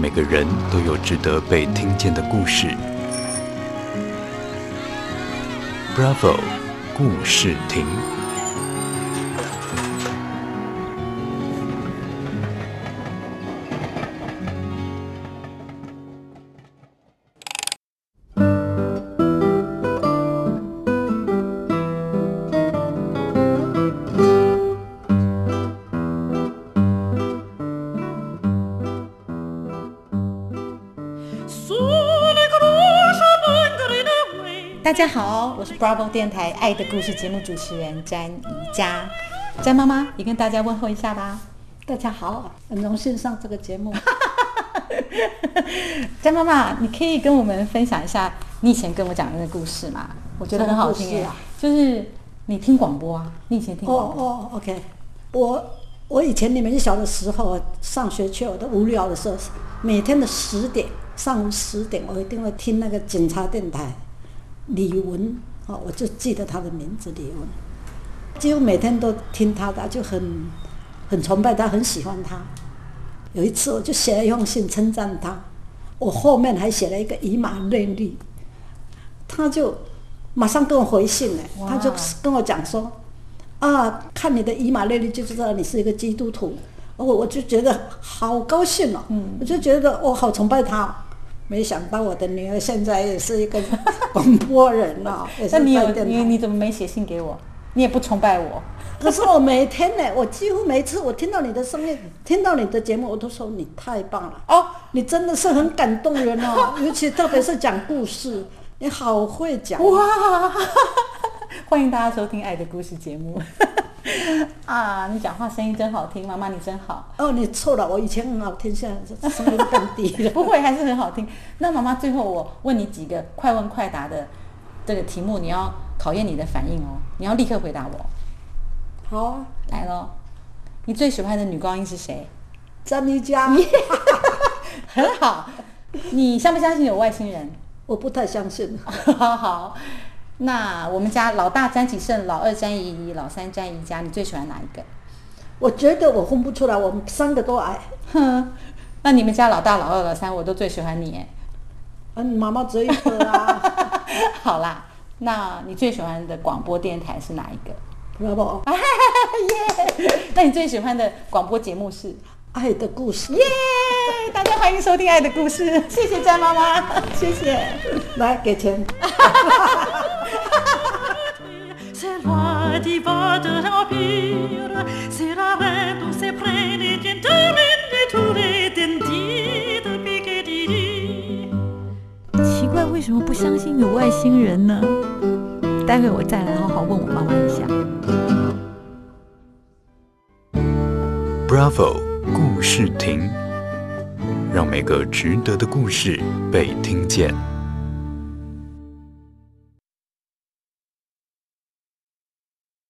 每个人都有值得被听见的故事。Bravo，故事亭。大家好，我是 Bravo 电台爱的故事节目主持人詹宜佳，詹妈妈也跟大家问候一下吧。大家好，很荣幸上这个节目。詹妈妈，你可以跟我们分享一下你以前跟我讲的那个故事吗？我觉得很好听啊。就是你听广播啊，你以前听广播。哦哦，OK。我我以前你们小的时候上学去，我都无聊的时候，每天的十点，上午十点，我一定会听那个警察电台。李文，哦，我就记得他的名字李文，几乎每天都听他的，就很很崇拜他，很喜欢他。有一次，我就写了一封信称赞他，我后面还写了一个以马内利，他就马上跟我回信了，他就跟我讲说，啊，看你的以马内利就知道你是一个基督徒，我我就觉得好高兴哦，我就觉得我好崇拜他。没想到我的女儿现在也是一个 广播人了，那你有你你怎么没写信给我？你也不崇拜我？可是我每天呢，我几乎每次我听到你的声音，听到你的节目，我都说你太棒了哦，你真的是很感动人哦，尤其特别是讲故事，你好会讲哇！欢迎大家收听《爱的故事》节目。啊，你讲话声音真好听，妈妈你真好。哦，你错了，我以前很好听，现在声音更低了。不会，还是很好听。那妈妈最后我问你几个快问快答的这个题目，你要考验你的反应哦，你要立刻回答我。好啊，来喽。你最喜欢的女高音是谁？詹妮佳。很好。你相不相信有外星人？我不太相信。好好。那我们家老大詹启胜，老二詹怡怡，老三詹怡佳，你最喜欢哪一个？我觉得我分不出来，我们三个都爱。哼，那你们家老大、老二、老三，我都最喜欢你。嗯，妈妈只有一个啊。好啦，那你最喜欢的广播电台是哪一个？不不，耶！那你最喜欢的广播节目是《爱的故事》？耶！大家欢迎收听《爱的故事》，谢谢詹妈妈，谢谢。来，给钱。奇怪，为什么不相信有外星人呢？待会我再来好好问我妈妈一下。Bravo，故事亭，让每个值得的故事被听见。